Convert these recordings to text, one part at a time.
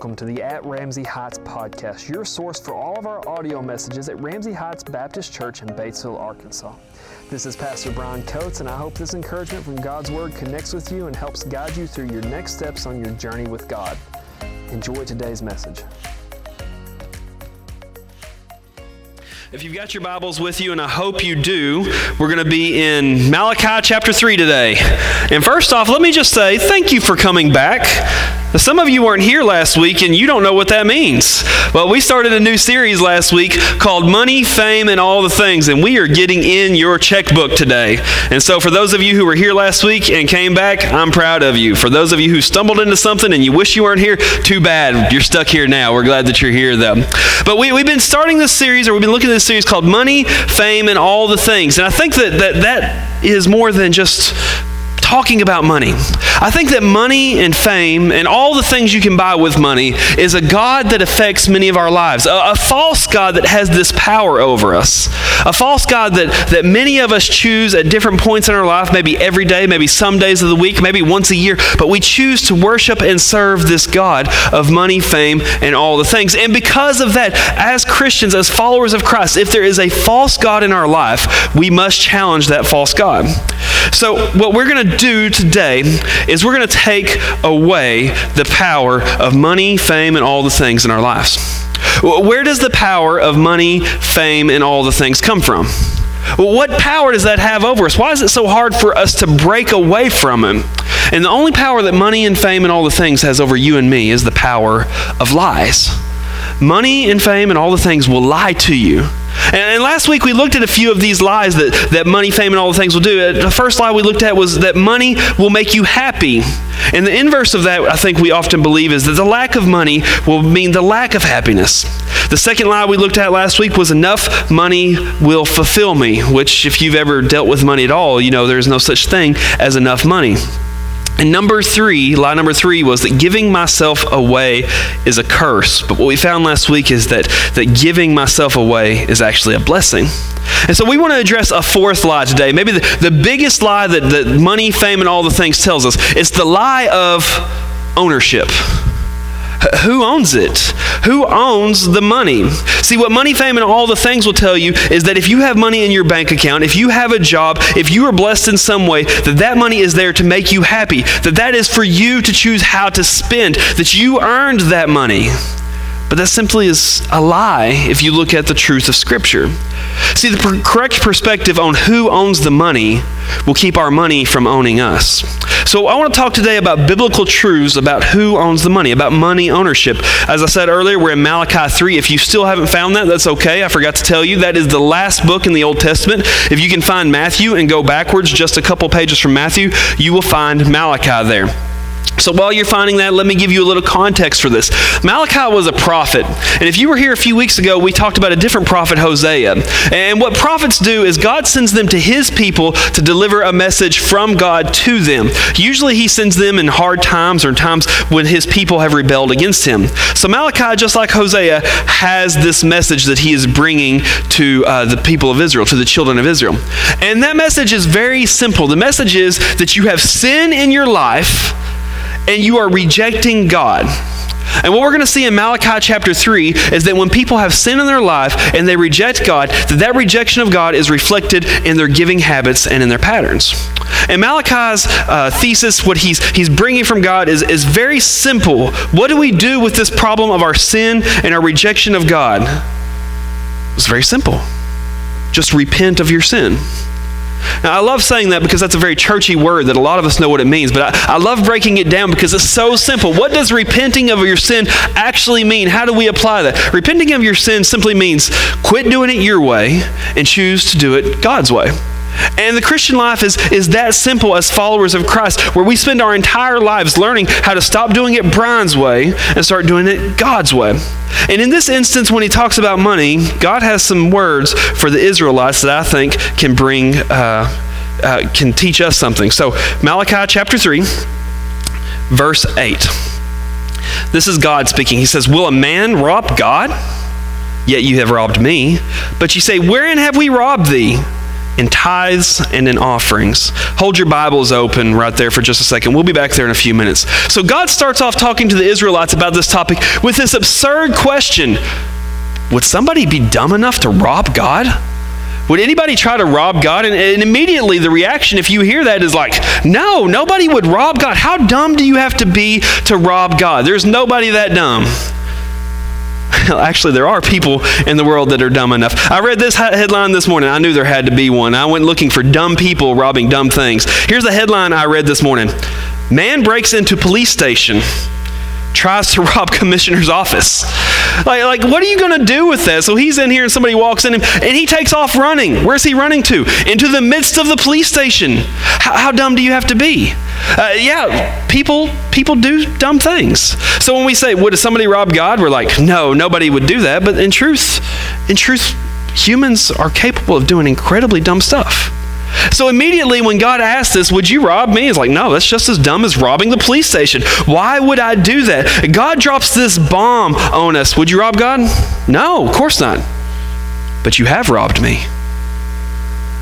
welcome to the At Ramsey Heights podcast, your source for all of our audio messages at Ramsey Heights Baptist Church in Batesville, Arkansas. This is Pastor Brian Coates, and I hope this encouragement from God's Word connects with you and helps guide you through your next steps on your journey with God. Enjoy today's message. If you've got your Bibles with you, and I hope you do, we're going to be in Malachi chapter 3 today. And first off, let me just say thank you for coming back. Some of you weren't here last week and you don't know what that means. Well, we started a new series last week called Money, Fame, and All the Things, and we are getting in your checkbook today. And so, for those of you who were here last week and came back, I'm proud of you. For those of you who stumbled into something and you wish you weren't here, too bad. You're stuck here now. We're glad that you're here, though. But we, we've been starting this series, or we've been looking at this series called Money, Fame, and All the Things. And I think that that, that is more than just talking about money. I think that money and fame and all the things you can buy with money is a God that affects many of our lives, a, a, false God that has this power over us, a false God that, that many of us choose at different points in our life, maybe every day, maybe some days of the week, maybe once a year, but we choose to worship and serve this God of money, fame, and all the things. And because of that, as Christians, as followers of Christ, if there is a false God in our life, we must challenge that false God. So, what we're going to do today is we're going to take away the power of money, fame, and all the things in our lives. Where does the power of money, fame, and all the things come from? What power does that have over us? Why is it so hard for us to break away from Him? And the only power that money and fame and all the things has over you and me is the power of lies. Money and fame and all the things will lie to you. And, last week we looked at a few of these lies that, that money, fame, and all the things will do. Uh, the first lie we looked at was that money will make you happy. And the inverse of that, I think we often believe, is that the lack of money will mean the lack of happiness. The second lie we looked at last week was enough money will fulfill me, which, if you've ever dealt with money at all, you know there's no such thing as enough money. And number three, lie number three was that giving myself away is a curse. But what we found last week is that, that giving myself away is actually a blessing. And so we want to address a fourth lie today. Maybe the, the biggest lie that, that money, fame, and all the things tells us. It's the lie of ownership. Who owns it? Who owns the money? See, what money, fame, and all the things will tell you is that if you have money in your bank account, if you have a job, if you are blessed in some way, that that money is there to make you happy, that that is for you to choose how to spend, that you earned that money. But that simply is a lie if you look at the truth of Scripture. See, the correct perspective on who owns the money will keep our money from owning us. So, I want to talk today about biblical truths about who owns the money, about money ownership. As I said earlier, we're in Malachi 3. If you still haven't found that, that's okay. I forgot to tell you that is the last book in the Old Testament. If you can find Matthew and go backwards just a couple pages from Matthew, you will find Malachi there. So while you're finding that, let me give you a little context for this. Malachi was a prophet. And if you were here a few weeks ago, we talked about a different prophet, Hosea. And what prophets do is God sends them to his people to deliver a message from God to them. Usually he sends them in hard times or times when his people have rebelled against him. So Malachi, just like Hosea, has this message that he is bringing to uh, the people of Israel, to the children of Israel. And that message is very simple. The message is that you have sin in your life and you are rejecting God. And what we're going to see in Malachi chapter 3 is that when people have sin in their life and they reject God, that that rejection of God is reflected in their giving habits and in their patterns. And Malachi's uh, thesis, what he's, he's bringing from God, is, is very simple. What do we do with this problem of our sin and our rejection of God? It's very simple. Just repent of your sin. Now, I love saying that because that's a very churchy word that a lot of us know what it means, but I, I, love breaking it down because it's so simple. What does repenting of your sin actually mean? How do we apply that? Repenting of your sin simply means quit doing it your way and choose to do it God's way. And the Christian life is, is that simple as followers of Christ, where we spend our entire lives learning how to stop doing it Brian's way and start doing it God's way. And in this instance, when he talks about money, God has some words for the Israelites that I think can bring, uh, uh, can teach us something. So, Malachi chapter 3, verse 8. This is God speaking. He says, Will a man rob God? Yet you have robbed me. But you say, Wherein have we robbed thee? In tithes and in offerings. Hold your Bibles open right there for just a second. We'll be back there in a few minutes. So, God starts off talking to the Israelites about this topic with this absurd question Would somebody be dumb enough to rob God? Would anybody try to rob God? And, and, immediately the reaction, if you hear that, is like, no, nobody would rob God. How dumb do you have to be to rob God? There's nobody that dumb. Actually, there are people in the world that are dumb enough. I read this headline this morning. I knew there had to be one. I went looking for dumb people robbing dumb things. Here's the headline I read this morning Man breaks into police station tries to rob commissioner's office. Like, like what are you going to do with that? So he's in here and somebody walks in him and he takes off running. Where's he running to? Into the midst of the police station. How, how dumb do you have to be? Uh, yeah, people people do dumb things. So when we say, would somebody rob God? We're like, no, nobody would do that. But in truth, in truth, humans are capable of doing incredibly dumb stuff. So immediately when God asked this, would you rob me? He's like, no, that's just as dumb as robbing the police station. Why would I do that? God drops this bomb on us. Would you rob God? No, of course not. But you have robbed me.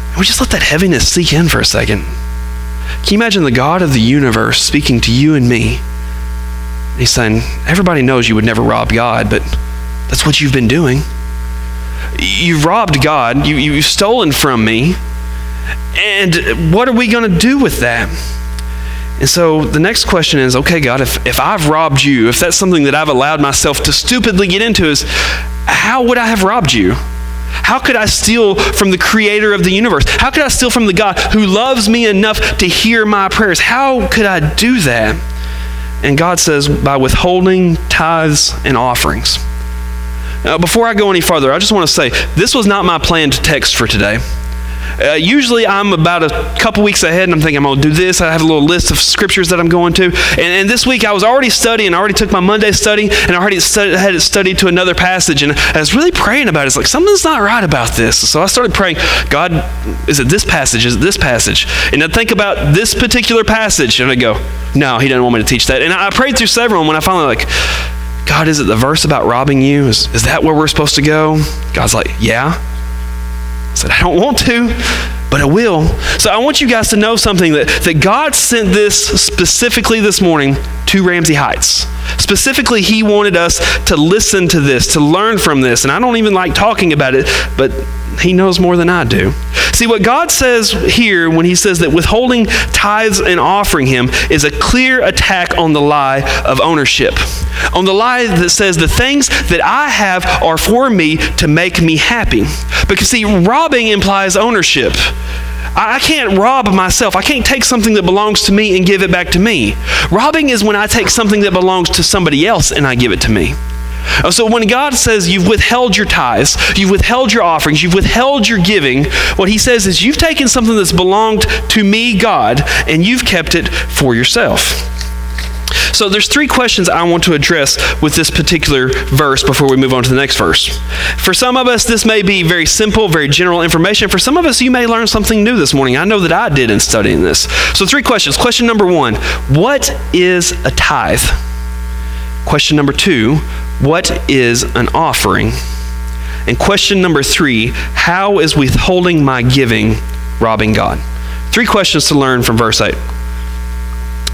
And we just let that heaviness sink in for a second. Can you imagine the God of the universe speaking to you and me? He's saying, everybody knows you would never rob God, but that's what you've been doing. You've robbed God. You, you've stolen from me. And what are we going to do with that? And so the next question is okay, God, if, if I've robbed you, if that's something that I've allowed myself to stupidly get into, is how would I have robbed you? How could I steal from the creator of the universe? How could I steal from the God who loves me enough to hear my prayers? How could I do that? And God says, by withholding tithes and offerings. Now, before I go any farther, I just want to say this was not my planned text for today. Uh, usually I'm about a couple weeks ahead and I'm thinking I'm going to do this. I have a little list of scriptures that I'm going to. And, and this week I was already studying. I already took my Monday study and I already studied, had it studied to another passage. And I was really praying about it. It's like, something's not right about this. So I started praying, God, is it this passage? Is it this passage? And I think about this particular passage and I go, no, he doesn't want me to teach that. And I prayed through several and when I finally like, God, is it the verse about robbing you? Is, is that where we're supposed to go? God's like, yeah. I said, I don't want to, but I will. So I want you guys to know something that, that God sent this specifically this morning to Ramsey Heights. Specifically, He wanted us to listen to this, to learn from this. And I don't even like talking about it, but He knows more than I do. See, what God says here when He says that withholding tithes and offering Him is a clear attack on the lie of ownership. On the lie that says the things that I have are for me to make me happy. Because, see, robbing implies ownership. I can't rob myself. I can't take something that belongs to me and give it back to me. Robbing is when I take something that belongs to somebody else and I give it to me. Uh, so when God says you've withheld your tithes, you've withheld your offerings, you've withheld your giving, what he says is you've taken something that's belonged to me, God, and you've kept it for yourself. So there's three questions I want to address with this particular verse before we move on to the next verse. For some of us, this may be very simple, very general information. For some of us, you may learn something new this morning. I know that I did in studying this. So three questions. Question number one, what is a tithe? Question number two, what is an offering? And question number three, how is withholding my giving robbing God? Three questions to learn from verse 8.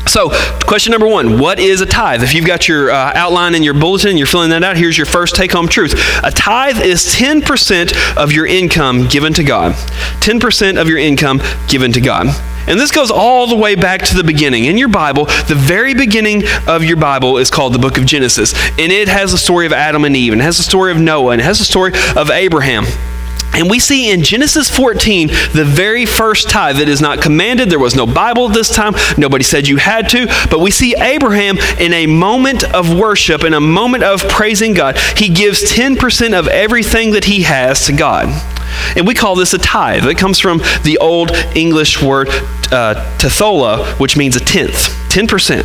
So, question number one What is a tithe? If you've got your uh, outline in your bulletin, you're filling that out, here's your first take home truth. A tithe is 10% of your income given to God. 10% of your income given to God. And this goes all the way back to the beginning. In your Bible, the very beginning of your Bible is called the book of Genesis. And it has the story of Adam and Eve, and it has the story of Noah, and it has the story of Abraham. And we see in Genesis 14 the very first tithe that is not commanded. There was no Bible at this time. Nobody said you had to. But we see Abraham in a moment of worship, in a moment of praising God. He gives 10% of everything that he has to God. And we call this a tithe. It comes from the Old English word uh, tethola, which means a tenth, 10%.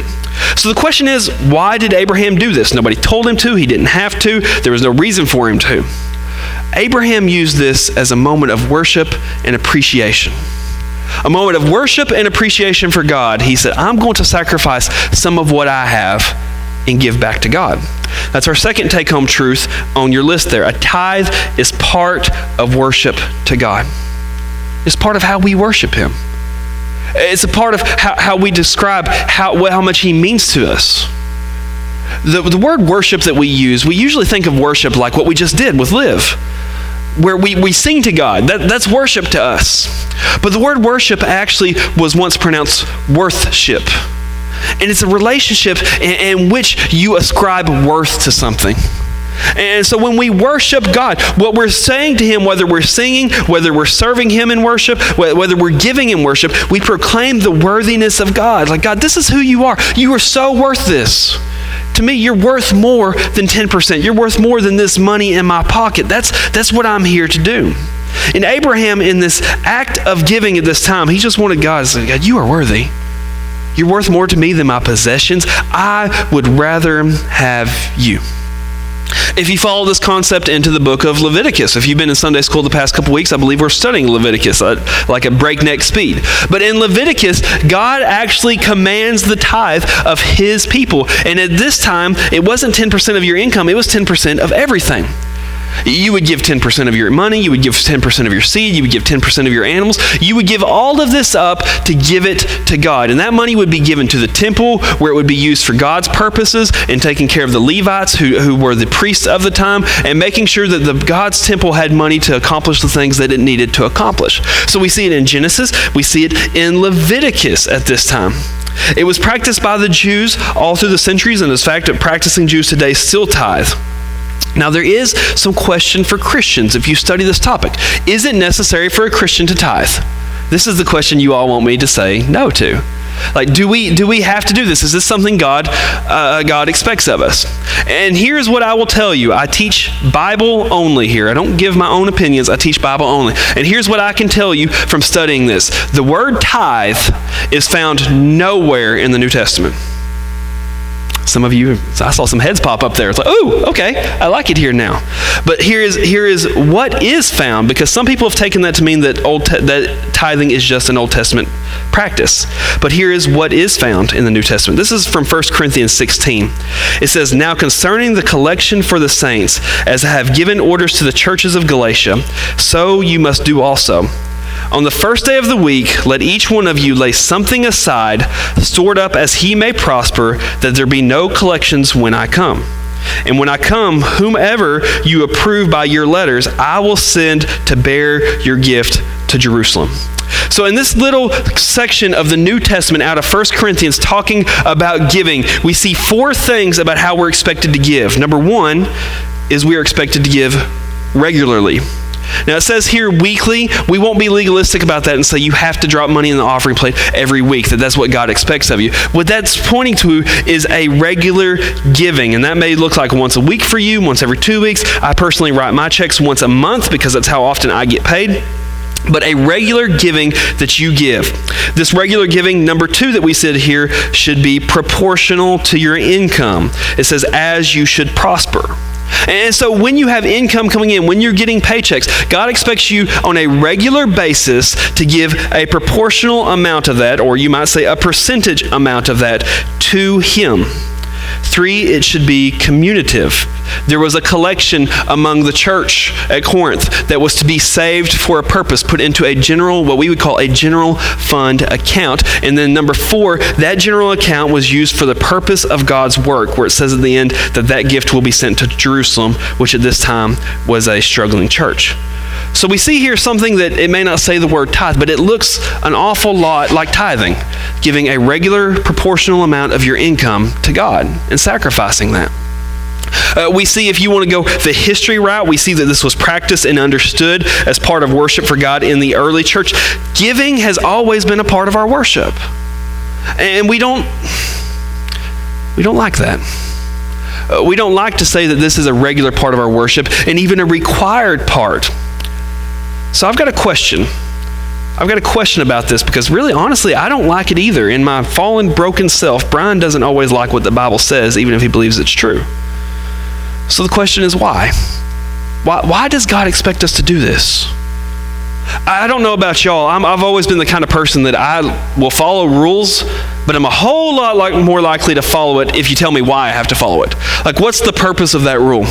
So the question is, why did Abraham do this? Nobody told him to. He didn't have to. There was no reason for him to. Abraham used this as a moment of worship and appreciation. A moment of worship and appreciation for God. He said, I'm going to sacrifice some of what I have and give back to God. That's our second take home truth on your list there. A tithe is part of worship to God. It's part of how we worship Him. It's a part of how, how we describe how, how much He means to us. The, the word worship that we use, we usually think of worship like what we just did with Live, where we, we sing to God. That, that's worship to us. But the word worship actually was once pronounced worthship. And it's a relationship in, in which you ascribe worth to something. And so when we worship God, what we're saying to Him, whether we're singing, whether we're serving Him in worship, whether we're giving Him worship, we proclaim the worthiness of God. Like, God, this is who you are. You are so worth this. To me, you're worth more than 10%. You're worth more than this money in my pocket. That's, that's what I'm here to do. And Abraham, in this act of giving at this time, he just wanted God to say, God, you are worthy. You're worth more to me than my possessions. I would rather have you. If you follow this concept into the book of Leviticus, if you've been in Sunday school the past couple weeks, I believe we're studying Leviticus uh, at like a breakneck speed. But in Leviticus, God actually commands the tithe of his people. And at this time, it wasn't 10% of your income, it was 10% of everything. You would give 10% of your money, you would give 10% of your seed, you would give 10% of your animals. You would give all of this up to give it to God. And that money would be given to the temple where it would be used for God's purposes and taking care of the Levites who, who were the priests of the time and making sure that the God's temple had money to accomplish the things that it needed to accomplish. So we see it in Genesis, we see it in Leviticus at this time. It was practiced by the Jews all through the centuries, and in fact, that practicing Jews today still tithe. Now, there is some question for Christians if you study this topic. Is it necessary for a Christian to tithe? This is the question you all want me to say no to. Like, do we do we have to do this? Is this something God uh, God expects of us? And here's what I will tell you: I teach Bible only here. I don't give my own opinions. I teach Bible only. And here's what I can tell you from studying this: the word tithe is found nowhere in the New Testament. Some of you, I saw some heads pop up there. It's like, oh, okay, I like it here now. But here is here is what is found because some people have taken that to mean that old te- that tithing is just an Old Testament practice. But here is what is found in the New Testament. This is from 1 Corinthians 16. It says, "Now concerning the collection for the saints, as I have given orders to the churches of Galatia, so you must do also." On the first day of the week, let each one of you lay something aside, stored up as he may prosper, that there be no collections when I come. And when I come, whomever you approve by your letters, I will send to bear your gift to Jerusalem. So, in this little section of the New Testament out of 1 Corinthians talking about giving, we see four things about how we're expected to give. Number one is we are expected to give regularly. Now it says here weekly. We won't be legalistic about that and say you have to drop money in the offering plate every week, that that's what God expects of you. What that's pointing to is a regular giving, and that may look like once a week for you, once every two weeks. I personally write my checks once a month because that's how often I get paid but a regular giving that you give. This regular giving, number two, that we said here, should be proportional to your income. It says, as you should prosper. And so when you have income coming in, when you're getting paychecks, God expects you on a regular basis to give a proportional amount of that, or you might say a percentage amount of that, to Him. Three, it should be communicative. There was a collection among the church at Corinth that was to be saved for a purpose, put into a general, what we would call a general fund account. And then number four, that general account was used for the purpose of God's work, where it says at the end that that gift will be sent to Jerusalem, which at this time was a struggling church. So we see here something that it may not say the word tithe, but it looks an awful lot like tithing, giving a regular proportional amount of your income to God and sacrificing that. Uh, we see if you want to go the history route, we see that this was practiced and understood as part of worship for God in the early church. Giving has always been a part of our worship. And we don't we don't like that. Uh, we don't like to say that this is a regular part of our worship and even a required part. So I've got a question. I've got a question about this because really, honestly, I don't like it either. In my fallen, broken self, Brian doesn't always like what the Bible says, even if he believes it's true. So the question is why? Why, why does God expect us to do this? I don't know about y'all. i have always been the kind of person that I will follow rules, but I'm a whole lot like, more likely to follow it if you tell me why I have to follow it. Like, what's the purpose of that rule?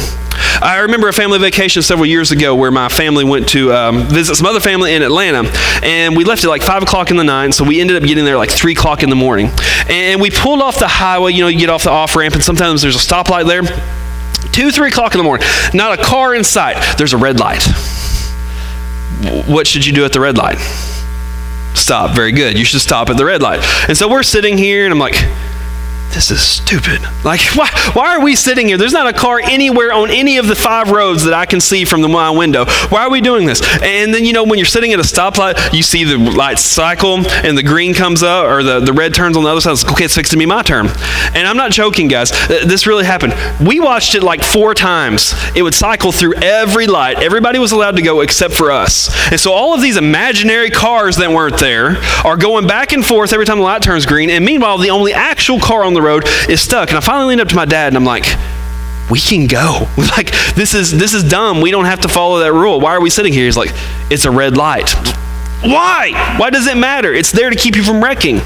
I remember a family vacation several years ago where my family went to um, visit some other family in Atlanta, and we left at like 5 o'clock in the night, so we ended up getting there like 3 o'clock in the morning. And we pulled off the highway, you know, you get off the off ramp, and sometimes there's a stoplight there. 2, 3 o'clock in the morning, not a car in sight, there's a red light. What should you do at the red light? Stop. Very good. You should stop at the red light. And so we're sitting here, and I'm like, this is stupid. Like, why, why are we sitting here? There's not a car anywhere on any of the five roads that I can see from the, my window. Why are we doing this? And then, you know, when you're sitting at a stoplight, you see the lights cycle and the green comes up or the, the red turns on the other side. It's like, okay, it's fixing to be my turn. And I'm not joking, guys. This really happened. We watched it like four times. It would cycle through every light. Everybody was allowed to go except for us. And so all of these imaginary cars that weren't there are going back and forth every time the light turns green. And meanwhile, the only actual car on the road is stuck. And I finally leaned up to my dad and I'm like, we can go. Like this is this is dumb. We don't have to follow that rule. Why are we sitting here? He's like, it's a red light. Why? Why does it matter? It's there to keep you from wrecking.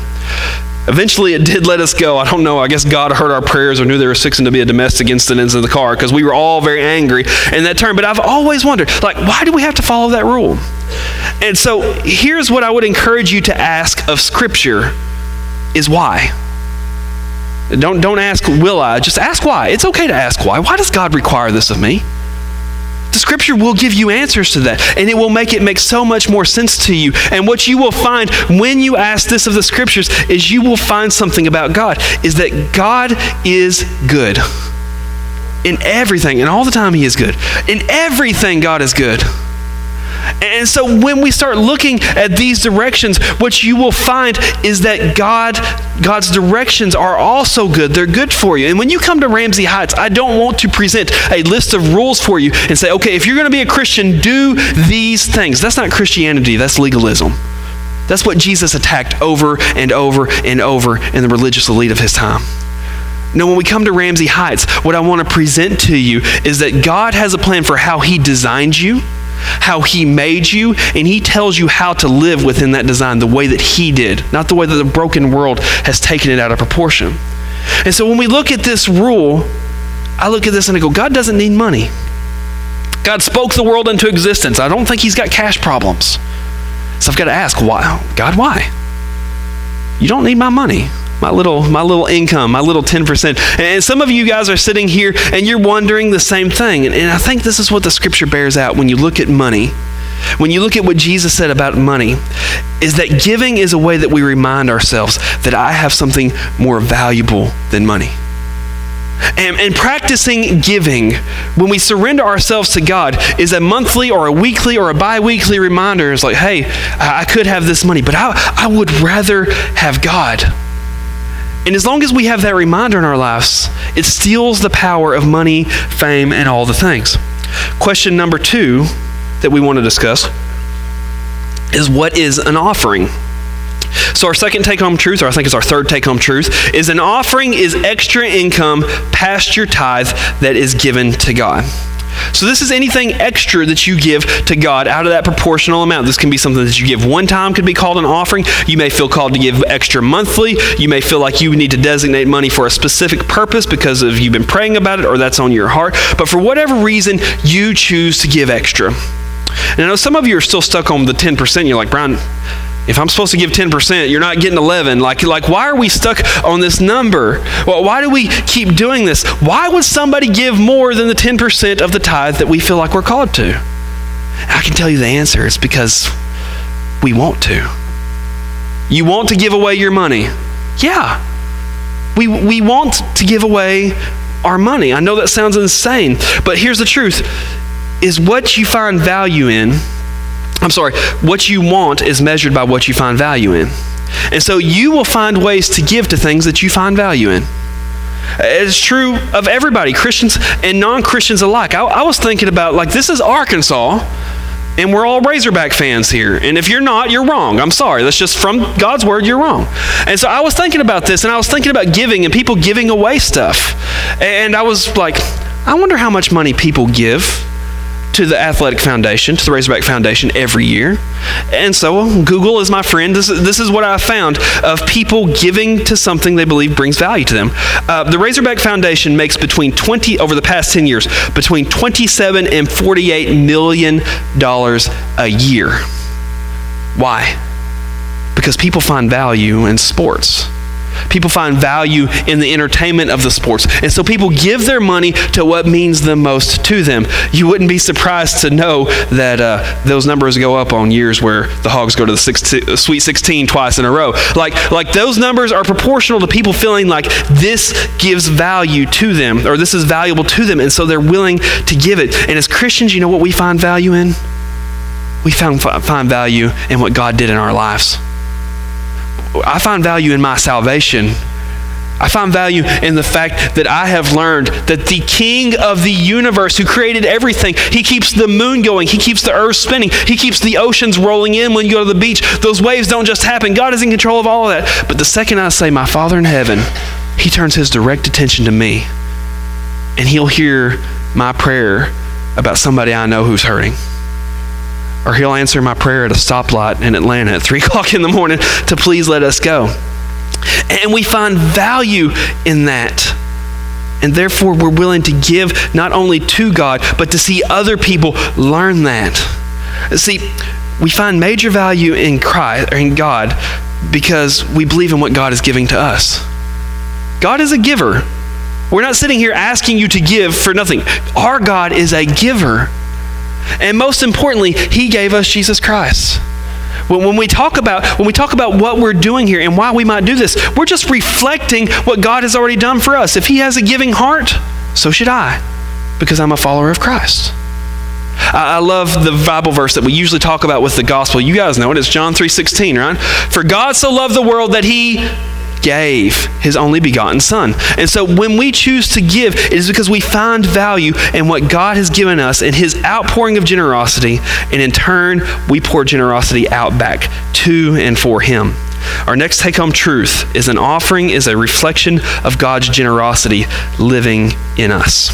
Eventually, it did let us go. I don't know. I guess God heard our prayers or knew there was fixing to be a domestic incident in the car because we were all very angry in that turn. But I've always wondered, like, why do we have to follow that rule? And so here's what I would encourage you to ask of Scripture is why. Don't, don't ask, will I? Just ask why. It's okay to ask why. Why does God require this of me? The scripture will give you answers to that, and it will make it make so much more sense to you. And what you will find when you ask this of the scriptures is you will find something about God, is that God is good. In everything, and all the time He is good. In everything, God is good. And so when we start looking at these directions, what you will find is that God God's directions are also good. They're good for you. And when you come to Ramsey Heights, I don't want to present a list of rules for you and say, "Okay, if you're going to be a Christian, do these things." That's not Christianity, that's legalism. That's what Jesus attacked over and over and over in the religious elite of his time. Now, when we come to Ramsey Heights, what I want to present to you is that God has a plan for how He designed you how He made you, and He tells you how to live within that design the way that He did, not the way that the broken world has taken it out of proportion. And so when we look at this rule, I look at this and I go, God doesn't need money. God spoke the world into existence. I don't think He's got cash problems. So I've got to ask, why? God, why? You don't need my money my little my little income, my little 10%. And some of you guys are sitting here and you're wondering the same thing. And, and I think this is what the scripture bears out when you look at money. When you look at what Jesus said about money, is that giving is a way that we remind ourselves that I have something more valuable than money. And, and, practicing giving, when we surrender ourselves to God, is a monthly or a weekly or a bi weekly reminder. It's like, hey, I could have this money, but I, I would rather have God. And as long as we have that reminder in our lives, it steals the power of money, fame, and all the things. Question number two that we want to discuss is what is an offering? So, our second take home truth, or I think it's our third take home truth, is an offering is extra income past your tithe that is given to God. So, this is anything extra that you give to God out of that proportional amount. This can be something that you give one time, could be called an offering. You may feel called to give extra monthly. You may feel like you need to designate money for a specific purpose because of you've been praying about it or that's on your heart. But for whatever reason, you choose to give extra. And I know some of you are still stuck on the 10%. You're like, Brian, if I'm supposed to give 10%, you're not getting 11. Like, like why are we stuck on this number? Well, why do we keep doing this? Why would somebody give more than the 10% of the tithe that we feel like we're called to? I can tell you the answer. It's because we want to. You want to give away your money. Yeah. We, we want to give away our money. I know that sounds insane, but here's the truth is what you find value in I'm sorry, what you want is measured by what you find value in. And so you will find ways to give to things that you find value in. It's true of everybody, Christians and non Christians alike. I, I, was thinking about, like, this is Arkansas, and we're all Razorback fans here. And if you're not, you're wrong. I'm sorry. That's just from God's word, you're wrong. And so I was thinking about this, and I was thinking about giving and people giving away stuff. And I was like, I wonder how much money people give to the Athletic Foundation, to the Razorback Foundation every year. And so Google is my friend. This, this is what I found of people giving to something they believe brings value to them. Uh, the Razorback Foundation makes between 20, over the past 10 years, between 27 and 48 million dollars a year. Why? Because people find value in sports. People find value in the entertainment of the sports. And so people give their money to what means the most to them. You wouldn't be surprised to know that uh, those numbers go up on years where the Hogs go to the six, uh, Sweet 16 twice in a row. Like, like those numbers are proportional to people feeling like this gives value to them or this is valuable to them. And so they're willing to give it. And as Christians, you know what we find value in? We find, find value in what God did in our lives. I find value in my salvation. I find value in the fact that I have learned that the king of the universe who created everything, he keeps the moon going, he keeps the earth spinning, he keeps the oceans rolling in when you go to the beach. Those waves don't just happen. God is in control of all of that. But the second I say, My Father in heaven, he turns his direct attention to me and he'll hear my prayer about somebody I know who's hurting or he'll answer my prayer at a stoplight in Atlanta at 3 o'clock in the morning to please let us go. And we find value in that. And therefore, we're willing to give not only to God, but to see other people learn that. See, we find major value in Christ or in God because we believe in what God is giving to us. God is a giver. We're not sitting here asking you to give for nothing. Our God is a giver. And most importantly, he gave us Jesus Christ. When, we talk about when we talk about what we're doing here and why we might do this, we're just reflecting what God has already done for us. If he has a giving heart, so should I, because I'm a follower of Christ. I love the Bible verse that we usually talk about with the gospel. You guys know it. It's John 3:16, right? For God so loved the world that he gave his only begotten Son. And so when we choose to give, it is because we find value in what God has given us in his outpouring of generosity, and in turn, we pour generosity out back to and for him. Our next take home truth is an offering is a reflection of God's generosity living in us.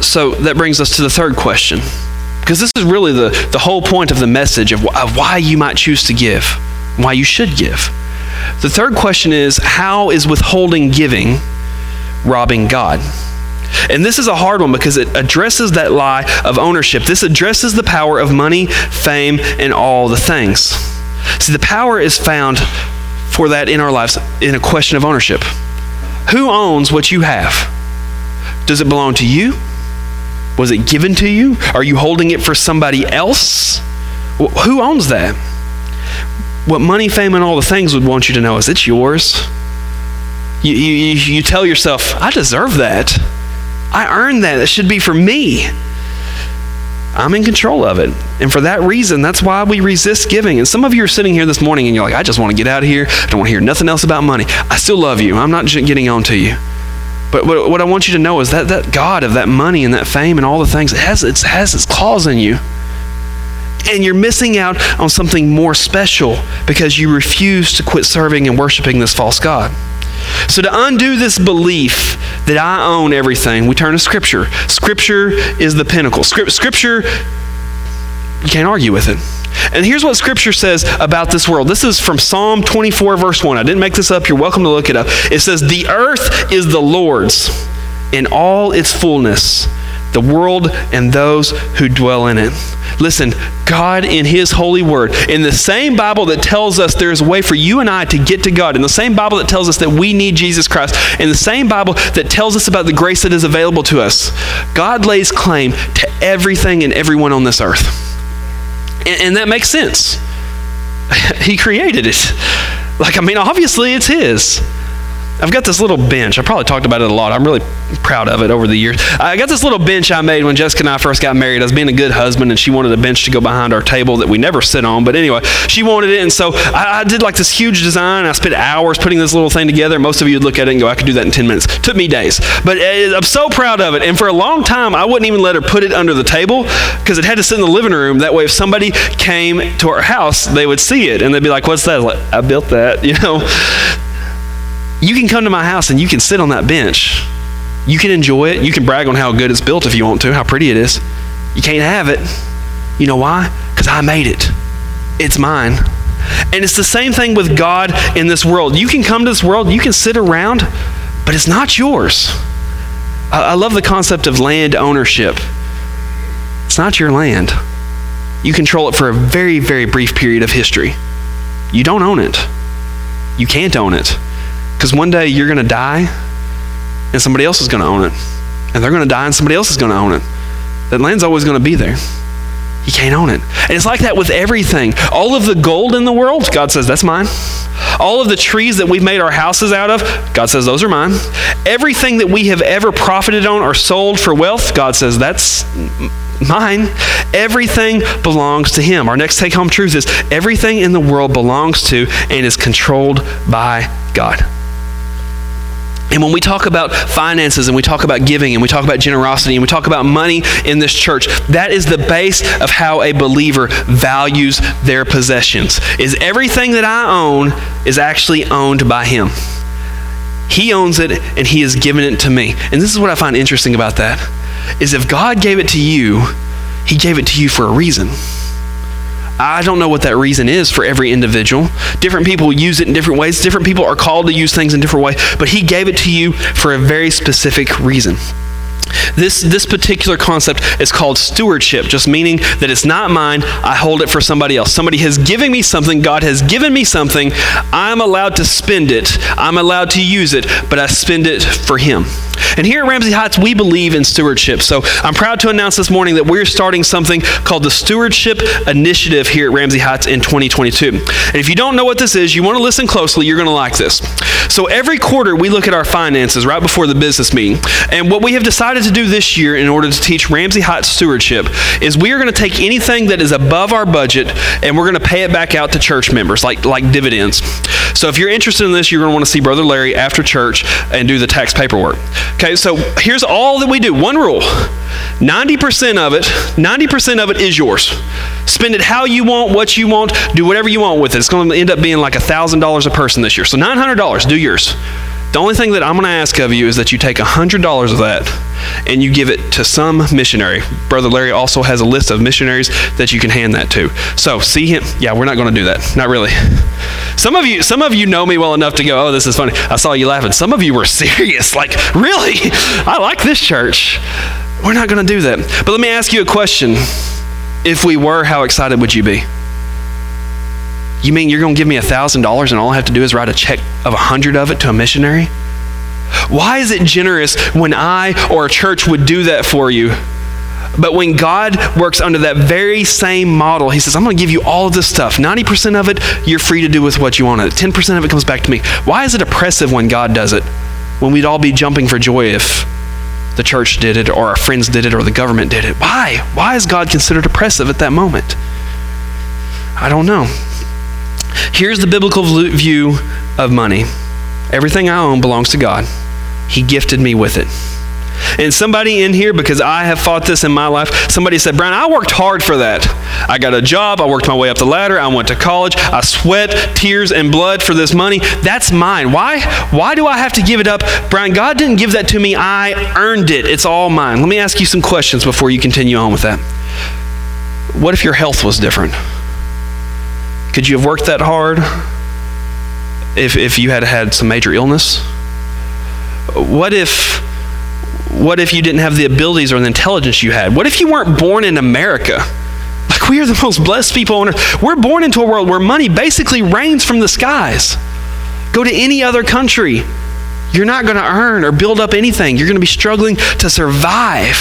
So that brings us to the third question. Because this is really the, the whole point of the message of, of why you might choose to give, why you should give. The third question is how is withholding giving robbing God? And this is a hard one because it addresses that lie of ownership. This addresses the power of money, fame, and all the things. See, the power is found for that in our lives in a question of ownership. Who owns what you have? Does it belong to you? Was it given to you? Are you holding it for somebody else? Who owns that? What money, fame, and all the things would want you to know is it's yours. You, you, you tell yourself, I deserve that. I earned that. It should be for me. I'm in control of it. And for that reason, that's why we resist giving. And some of you are sitting here this morning and you're like, I just want to get out of here. I don't want to hear nothing else about money. I still love you. I'm not getting on to you. But what, I want you to know is that that God of that money and that fame and all the things, it has, it has its claws in you and you're missing out on something more special because you refuse to quit serving and worshiping this false God. So, to undo this belief that I own everything, we turn to Scripture. Scripture is the pinnacle. Scripture, you can't argue with it. And here's what Scripture says about this world. This is from Psalm 24, verse 1. I didn't make this up. You're welcome to look it up. It says, The earth is the Lord's in all its fullness the world and those who dwell in it. Listen, God in His holy word, in the same Bible that tells us there's a way for you and I to get to God, in the same Bible that tells us that we need Jesus Christ, in the same Bible that tells us about the grace that is available to us, God lays claim to everything and everyone on this earth. And, and that makes sense. he created it. Like, I mean, obviously it's His. I've got this little bench. I probably talked about it a lot. I'm really proud of it over the years. I got this little bench I made when Jessica and I first got married. I was being a good husband, and she wanted a bench to go behind our table that we never sit on. But anyway, she wanted it, and so I, I did like this huge design. I spent hours putting this little thing together. Most of you would look at it and go, I could do that in 10 minutes. It took me days. But uh, I'm so proud of it. And for a long time, I wouldn't even let her put it under the table because it had to sit in the living room. That way, if somebody came to our house, they would see it, and they'd be like, What's that? Like, I built that, you know. You can come to my house and you can sit on that bench. You can enjoy it. You can brag on how good it's built if you want to, how pretty it is. You can't have it. You know why? Because I made it. It's mine. And it's the same thing with God in this world. You can come to this world, you can sit around, but it's not yours. I, I love the concept of land ownership. It's not your land. You control it for a very, very brief period of history. You don't own it. You can't own it. Because one day you're going to die and somebody else is going to own it. And they're going to die and somebody else is going to own it. That land's always going to be there. You can't own it. And it's like that with everything. All of the gold in the world, God says, that's mine. All of the trees that we've made our houses out of, God says, those are mine. Everything that we have ever profited on or sold for wealth, God says, that's mine. Everything belongs to Him. Our next take home truth is everything in the world belongs to and is controlled by God. And when we talk about finances and we talk about giving and we talk about generosity and we talk about money in this church, that is the base of how a believer values their possessions. Is everything that I own is actually owned by him. He owns it and he has given it to me. And this is what I find interesting about that is if God gave it to you, he gave it to you for a reason. I don't know what that reason is for every individual. Different people use it in different ways. Different people are called to use things in different ways, but he gave it to you for a very specific reason. This, this particular concept is called stewardship, just meaning that it's not mine, I hold it for somebody else. Somebody has given me something, God has given me something, I'm allowed to spend it, I'm allowed to use it, but I spend it for Him. And here at Ramsey Heights, we believe in stewardship. So I'm proud to announce this morning that we're starting something called the Stewardship Initiative here at Ramsey Heights in 2022. And if you don't know what this is, you want to listen closely, you're going to like this. So every quarter, we look at our finances right before the business meeting. And what we have decided to do this year in order to teach Ramsey Heights stewardship is we are going to take anything that is above our budget and we're going to pay it back out to church members, like, like dividends. So if you're interested in this, you're going to want to see Brother Larry after church and do the tax paperwork. Okay, so here's all that we do. One rule 90% of it, 90% of it is yours. Spend it how you want, what you want, do whatever you want with it. It's going to end up being like $1,000 a person this year. So $900, do yours. The only thing that I'm going to ask of you is that you take $100 of that and you give it to some missionary. Brother Larry also has a list of missionaries that you can hand that to. So see him. Yeah, we're not going to do that. Not really. Some of you, some of you know me well enough to go, "Oh, this is funny." I saw you laughing. Some of you were serious. Like, really? I like this church. We're not going to do that. But let me ask you a question. If we were, how excited would you be? You mean you're going to give me $1,000 and all I have to do is write a check of a 100 of it to a missionary? Why is it generous when I or a church would do that for you? But when God works under that very same model, He says, I'm going to give you all of this stuff. 90% of it, you're free to do with what you want. 10% of it comes back to me. Why is it oppressive when God does it? When we'd all be jumping for joy if the church did it, or our friends did it, or the government did it. Why? Why is God considered oppressive at that moment? I don't know. Here's the biblical view of money everything I own belongs to God, He gifted me with it. And somebody in here, because I have fought this in my life, somebody said, Brian, I worked hard for that. I got a job. I worked my way up the ladder. I went to college. I sweat, tears, and blood for this money. That's mine. Why? Why do I have to give it up? Brian, God didn't give that to me. I earned it. It's all mine. Let me ask you some questions before you continue on with that. What if your health was different? Could you have worked that hard if, if you had had some major illness? What if what if you didn't have the abilities or the intelligence you had? What if you weren't born in America? Like we are the most blessed people on earth. We're born into a world where money basically rains from the skies. Go to any other country. You're not going to earn or build up anything. You're going to be struggling to survive.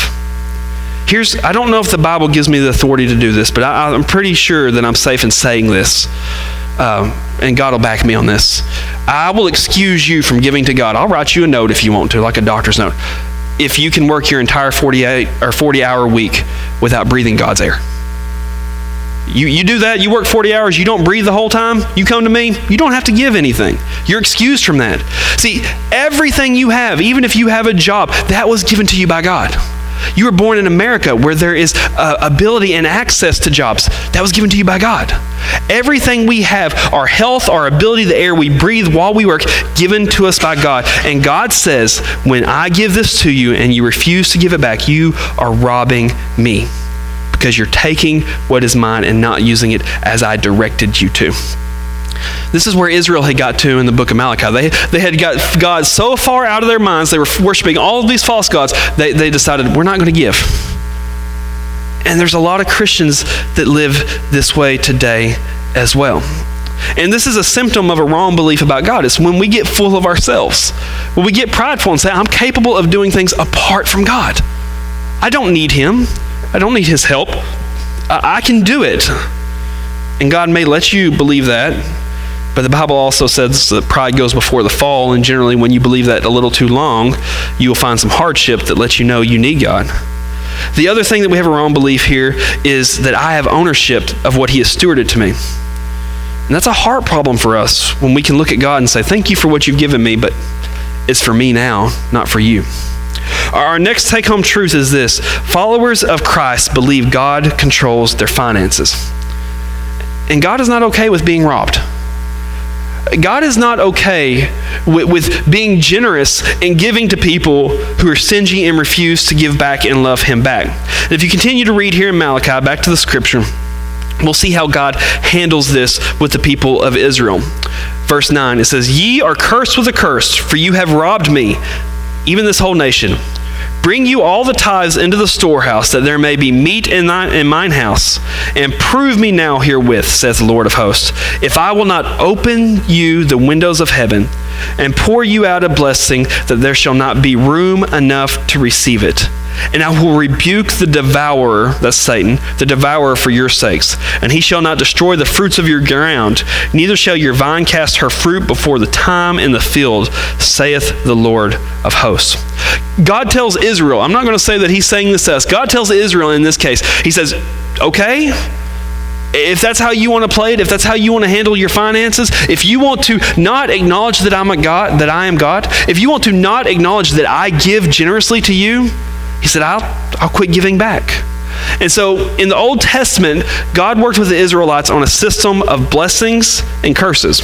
Here's, I don't know if the Bible gives me the authority to do this, but I, am pretty sure that I'm safe in saying this. Um, and God will back me on this. I will excuse you from giving to God. I'll write you a note if you want to, like a doctor's note if you can work your entire 48 or 40 hour week without breathing God's air. You, you do that, you work 40 hours, you don't breathe the whole time, you come to me, you don't have to give anything. You're excused from that. See, everything you have, even if you have a job, that was given to you by God. You were born in America where there is uh, ability and access to jobs. That was given to you by God. Everything we have, our health, our ability, the air we breathe while we work, given to us by God. And God says, when I give this to you and you refuse to give it back, you are robbing me. because you're taking what is mine and not using it as I directed you to. This is where Israel had got to in the book of Malachi. They, they had got God so far out of their minds, they were worshiping all of these false gods, they, they decided, we're not going to give. And there's a lot of Christians that live this way today as well. And this is a symptom of a wrong belief about God. It's when we get full of ourselves, when we get prideful and say, I'm capable of doing things apart from God. I don't need Him, I don't need His help. I, I can do it. And God may let you believe that, but the Bible also says that pride goes before the fall, and generally, when you believe that a little too long, you will find some hardship that lets you know you need God. The other thing that we have a wrong belief here is that I have ownership of what He has stewarded to me. And that's a heart problem for us when we can look at God and say, Thank you for what you've given me, but it's for me now, not for you. Our next take home truth is this followers of Christ believe God controls their finances. And God is not okay with being robbed. God is not okay with, with, being generous and giving to people who are stingy and refuse to give back and love Him back. And if you continue to read here in Malachi, back to the scripture, we'll see how God handles this with the people of Israel. Verse 9, it says, Ye are cursed with a curse, for you have robbed me, even this whole nation. Bring you all the tithes into the storehouse, that there may be meat in, thine, in mine house. And prove me now herewith, says the Lord of hosts, if I will not open you the windows of heaven and pour you out a blessing, that there shall not be room enough to receive it. And I will rebuke the devourer, that's Satan, the devourer for your sakes. And he shall not destroy the fruits of your ground, neither shall your vine cast her fruit before the time in the field, saith the Lord of hosts. God tells Israel, I'm not going to say that he's saying this to us. God tells Israel in this case, he says, okay, if that's how you want to play it, if that's how you want to handle your finances, if you want to not acknowledge that I'm a God, that I am God, if you want to not acknowledge that I give generously to you, he said, I'll, I'll quit giving back. And so in the Old Testament, God worked with the Israelites on a system of blessings and curses.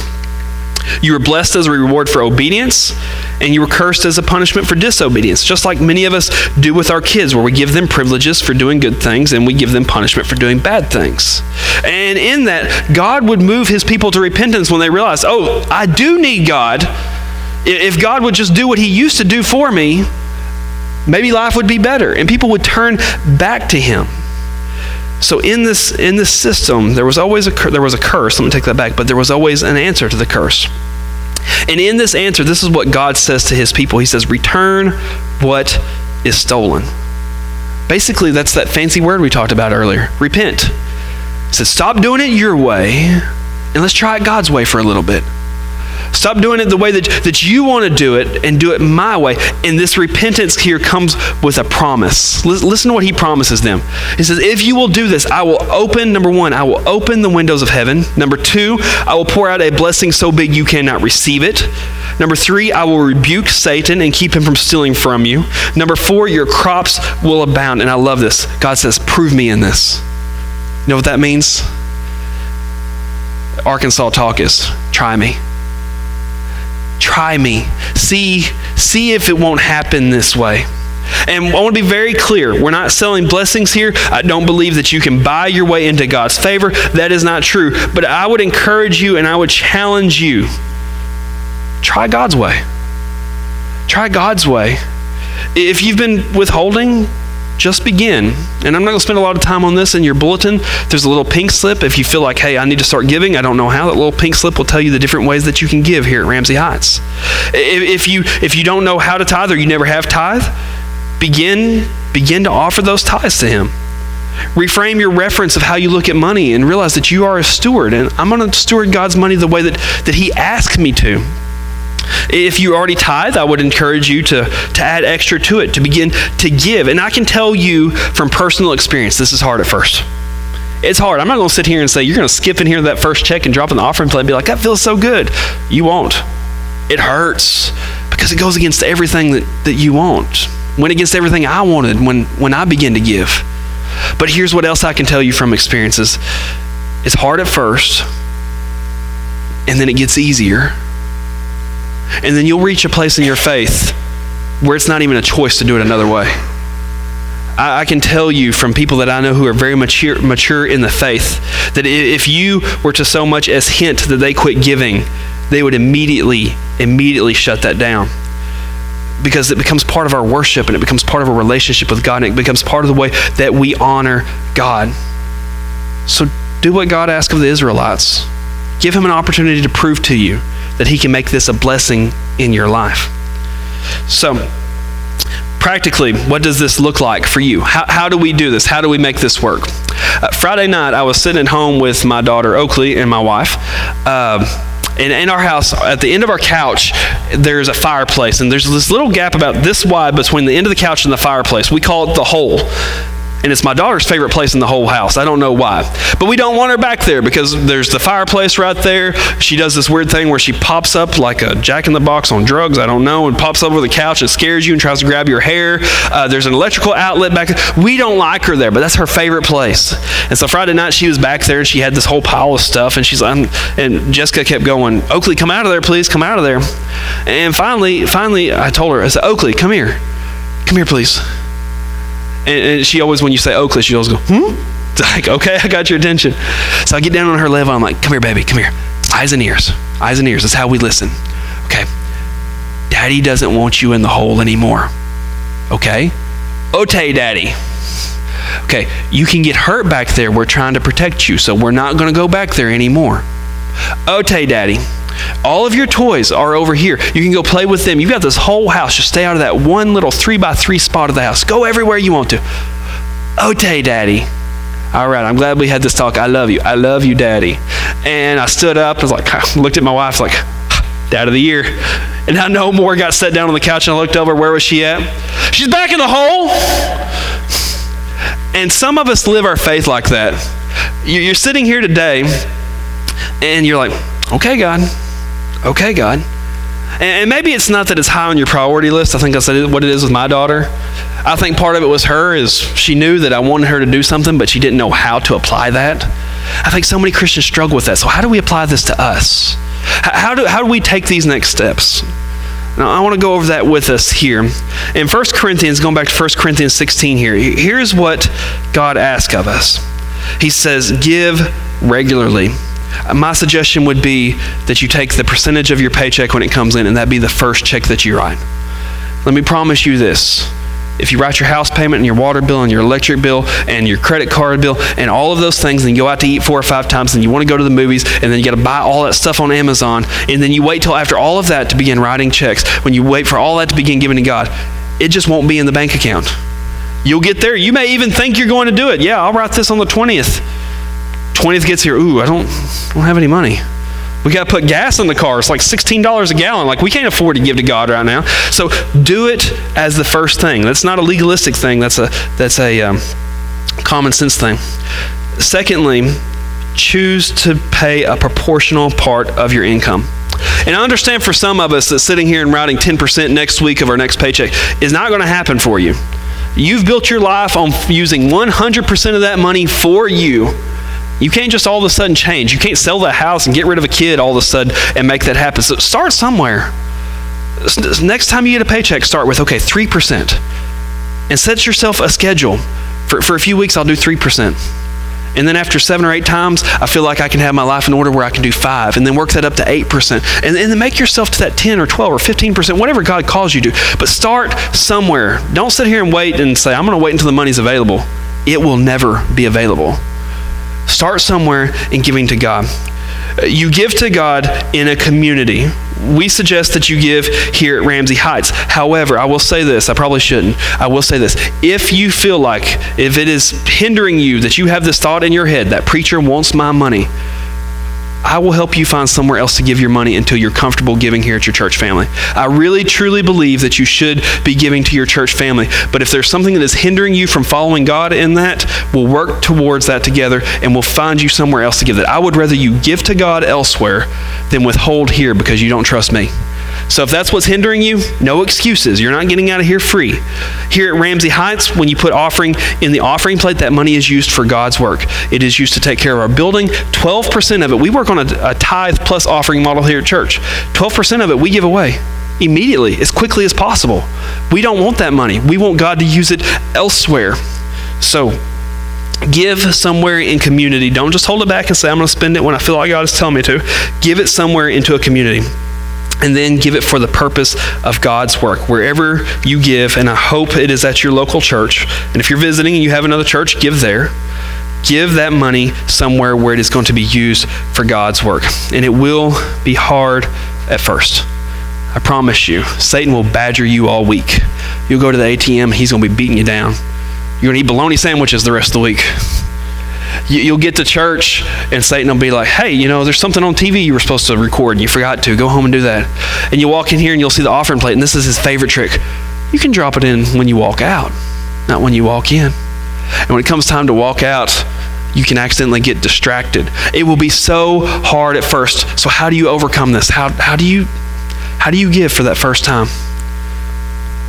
You were blessed as a reward for obedience, and you were cursed as a punishment for disobedience, just like many of us do with our kids, where we give them privileges for doing good things and we give them punishment for doing bad things. And in that, God would move his people to repentance when they realized, oh, I do need God. If God would just do what he used to do for me, maybe life would be better, and people would turn back to him. So in this in this system, there was always a there was a curse. Let me take that back. But there was always an answer to the curse. And in this answer, this is what God says to His people. He says, "Return what is stolen." Basically, that's that fancy word we talked about earlier. Repent. He says, "Stop doing it your way, and let's try it God's way for a little bit." Stop doing it the way that, that you want to do it and do it my way. And this repentance here comes with a promise. Listen to what he promises them. He says, If you will do this, I will open, number one, I will open the windows of heaven. Number two, I will pour out a blessing so big you cannot receive it. Number three, I will rebuke Satan and keep him from stealing from you. Number four, your crops will abound. And I love this. God says, Prove me in this. You know what that means? Arkansas talk is try me. Try me. See, see if it won't happen this way. And I want to be very clear. We're not selling blessings here. I don't believe that you can buy your way into God's favor. That is not true. But I would encourage you and I would challenge you try God's way. Try God's way. If you've been withholding, just begin. And I'm not going to spend a lot of time on this in your bulletin. There's a little pink slip. If you feel like, hey, I need to start giving, I don't know how, that little pink slip will tell you the different ways that you can give here at Ramsey Heights. If you, if you don't know how to tithe or you never have tithe, begin, begin to offer those tithes to Him. Reframe your reference of how you look at money and realize that you are a steward. And I'm going to steward God's money the way that, that He asked me to. If you already tithe, I would encourage you to, to add extra to it, to begin to give. And I can tell you from personal experience, this is hard at first. It's hard. I'm not going to sit here and say, you're going to skip in here that first check and drop in the offering plate and be like, that feels so good. You won't. It hurts because it goes against everything that, that you want. Went against everything I wanted when, when I began to give. But here's what else I can tell you from experiences it's hard at first, and then it gets easier and then you'll reach a place in your faith where it's not even a choice to do it another way. I, I, can tell you from people that I know who are very mature, mature in the faith that if you were to so much as hint that they quit giving, they would immediately, immediately shut that down because it becomes part of our worship and it becomes part of our relationship with God and it becomes part of the way that we honor God. So do what God asked of the Israelites. Give him an opportunity to prove to you that he can make this a blessing in your life. So, practically, what does this look like for you? How, how do we do this? How do we make this work? Uh, Friday night, I was sitting at home with my daughter Oakley and my wife. Uh, and in our house, at the end of our couch, there's a fireplace, and there's this little gap about this wide between the end of the couch and the fireplace. We call it the hole and it's my daughter's favorite place in the whole house. I don't know why. But we don't want her back there because there's the fireplace right there. She does this weird thing where she pops up like a jack in the box on drugs, I don't know, and pops up over the couch and scares you and tries to grab your hair. Uh, there's an electrical outlet back there. We don't like her there, but that's her favorite place. And so Friday night she was back there and she had this whole pile of stuff and she's like, and Jessica kept going, Oakley, come out of there, please, come out of there. And finally, finally, I told her, I said, Oakley, come here. Come here, please. And, and she always, when you say Oakley, she always go, hmm? It's like, okay, I got your attention. So I get down on her level. I'm like, come here, baby, come here. Eyes and ears. Eyes and ears. That's how we listen. Okay. Daddy doesn't want you in the hole anymore. Okay? Ote, daddy. Okay, you can get hurt back there. We're trying to protect you, so we're not going to go back there anymore. Ote, daddy. All of your toys are over here. You can go play with them. You've got this whole house. Just stay out of that one little three by three spot of the house. Go everywhere you want to. Okay, Daddy. All right, I'm glad we had this talk. I love you. I love you, Daddy. And I stood up. I was like, looked at my wife, like, Dad of the year. And I no more got set down on the couch and I looked over. Where was she at? She's back in the hole. And some of us live our faith like that. You're sitting here today and you're like, okay, God, okay, God. And maybe it's not that it's high on your priority list. I think that's what it is with my daughter. I think part of it was her is she knew that I wanted her to do something, but she didn't know how to apply that. I think so many Christians struggle with that. So how do we apply this to us? How do, how do we take these next steps? Now, I want to go over that with us here. In 1 Corinthians, going back to 1 Corinthians 16 here, here's what God asks of us. He says, Give regularly my suggestion would be that you take the percentage of your paycheck when it comes in, and that be the first check that you write. Let me promise you this. If you write your house payment and your water bill and your electric bill and your credit card bill and all of those things, and you go out to eat four or five times, and you want to go to the movies, and then you got to buy all that stuff on Amazon, and then you wait till after all of that to begin writing checks, when you wait for all that to begin giving to God, it just won't be in the bank account. You'll get there. You may even think you're going to do it. Yeah, I'll write this on the 20th. 20th gets here, ooh, I don't, don't have any money. We got to put gas in the car. It's like $16 a gallon. Like, we can't afford to give to God right now. So, do it as the first thing. That's not a legalistic thing, that's a, that's a um, common sense thing. Secondly, choose to pay a proportional part of your income. And I understand for some of us that sitting here and writing 10% next week of our next paycheck is not going to happen for you. You've built your life on using 100% of that money for you you can't just all of a sudden change. You can't sell that house and get rid of a kid all of a sudden and make that happen. So start somewhere. Next time you get a paycheck, start with, okay, 3%. And set yourself a schedule. For, for a few weeks, I'll do 3%. And then after seven or eight times, I feel like I can have my life in order where I can do five, and then work that up to 8%. And, and then make yourself to that 10 or 12 or 15%, whatever God calls you to. But start somewhere. Don't sit here and wait and say, I'm going to wait until the money's available. It will never be available. Start somewhere in giving to God. Uh, you give to God in a community. We suggest that you give here at Ramsey Heights. However, I will say this, I probably shouldn't. I will say this. If you feel like, if it is hindering you, that you have this thought in your head, that preacher wants my money, I will help you find somewhere else to give your money until you're comfortable giving here at your church family. I really truly believe that you should be giving to your church family. But if there's something that is hindering you from following God in that, we'll work towards that together and we'll find you somewhere else to give that. I would rather you give to God elsewhere than withhold here because you don't trust me. So if that's what's hindering you, no excuses. You're not getting out of here free. Here at Ramsey Heights, when you put offering in the offering plate, that money is used for God's work. It is used to take care of our building. 12% of it, we work on a, a tithe plus offering model here at church. 12% of it we give away. immediately, as quickly as possible. We don't want that money. We want God to use it elsewhere. So, give somewhere in community. Don't just hold it back and say, I'm going to spend it when I feel like God is telling me to. Give it somewhere into a community. And then give it for the purpose of God's work. Wherever you give, and I hope it is at your local church. And if you're visiting and you have another church, give there. Give that money somewhere where it is going to be used for God's work. And it will be hard at first. I promise you, Satan will badger you all week. You'll go to the ATM, he's going to be beating you down. You're going to eat bologna sandwiches the rest of the week. You'll get to church, and Satan will be like, hey, you know, there's something on TV you were supposed to record, and you forgot to. Go home and do that. And you walk in here, and you'll see the offering plate, and this is his favorite trick. You can drop it in when you walk out, not when you walk in. And when it comes time to walk out, you can accidentally get distracted. It will be so hard at first. So how do you overcome this? How, how do you how do you give for that first time?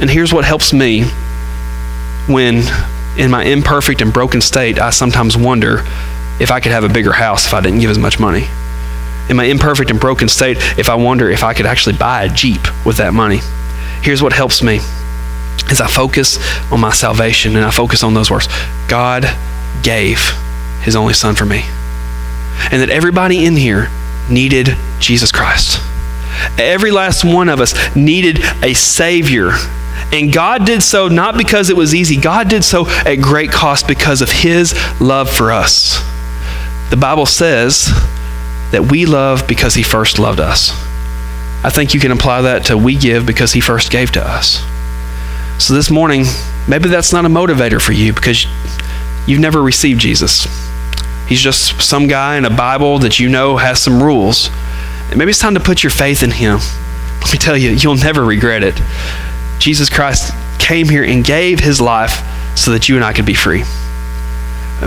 And here's what helps me when, in my imperfect and broken state, I sometimes wonder if I could have a bigger house if I didn't give as much money. In my imperfect and broken state, if I wonder if I could actually buy a Jeep with that money. Here's what helps me as I focus on my salvation and I focus on those words God gave his only son for me. And that everybody in here needed Jesus Christ. Every last one of us needed a Savior. And God did so not because it was easy, God did so at great cost because of His love for us. The Bible says that we love because He first loved us. I think you can apply that to we give because He first gave to us. So this morning, maybe that's not a motivator for you because you've never received Jesus. He's just some guy in a Bible that you know has some rules. And maybe it's time to put your faith in Him. Let me tell you, you'll never regret it. Jesus Christ came here and gave His life so that you and I could be free.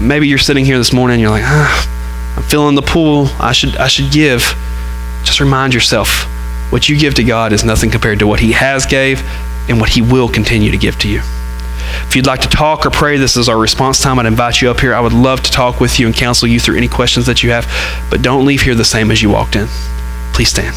Maybe you're sitting here this morning and you're like, ah, I'm feeling the pull. I should, I should give. Just remind yourself what you give to God is nothing compared to what He has gave and what He will continue to give to you. If you'd like to talk or pray, this is our response time. I'd invite you up here. I would love to talk with you and counsel you through any questions that you have, but don't leave here the same as you walked in. Please stand.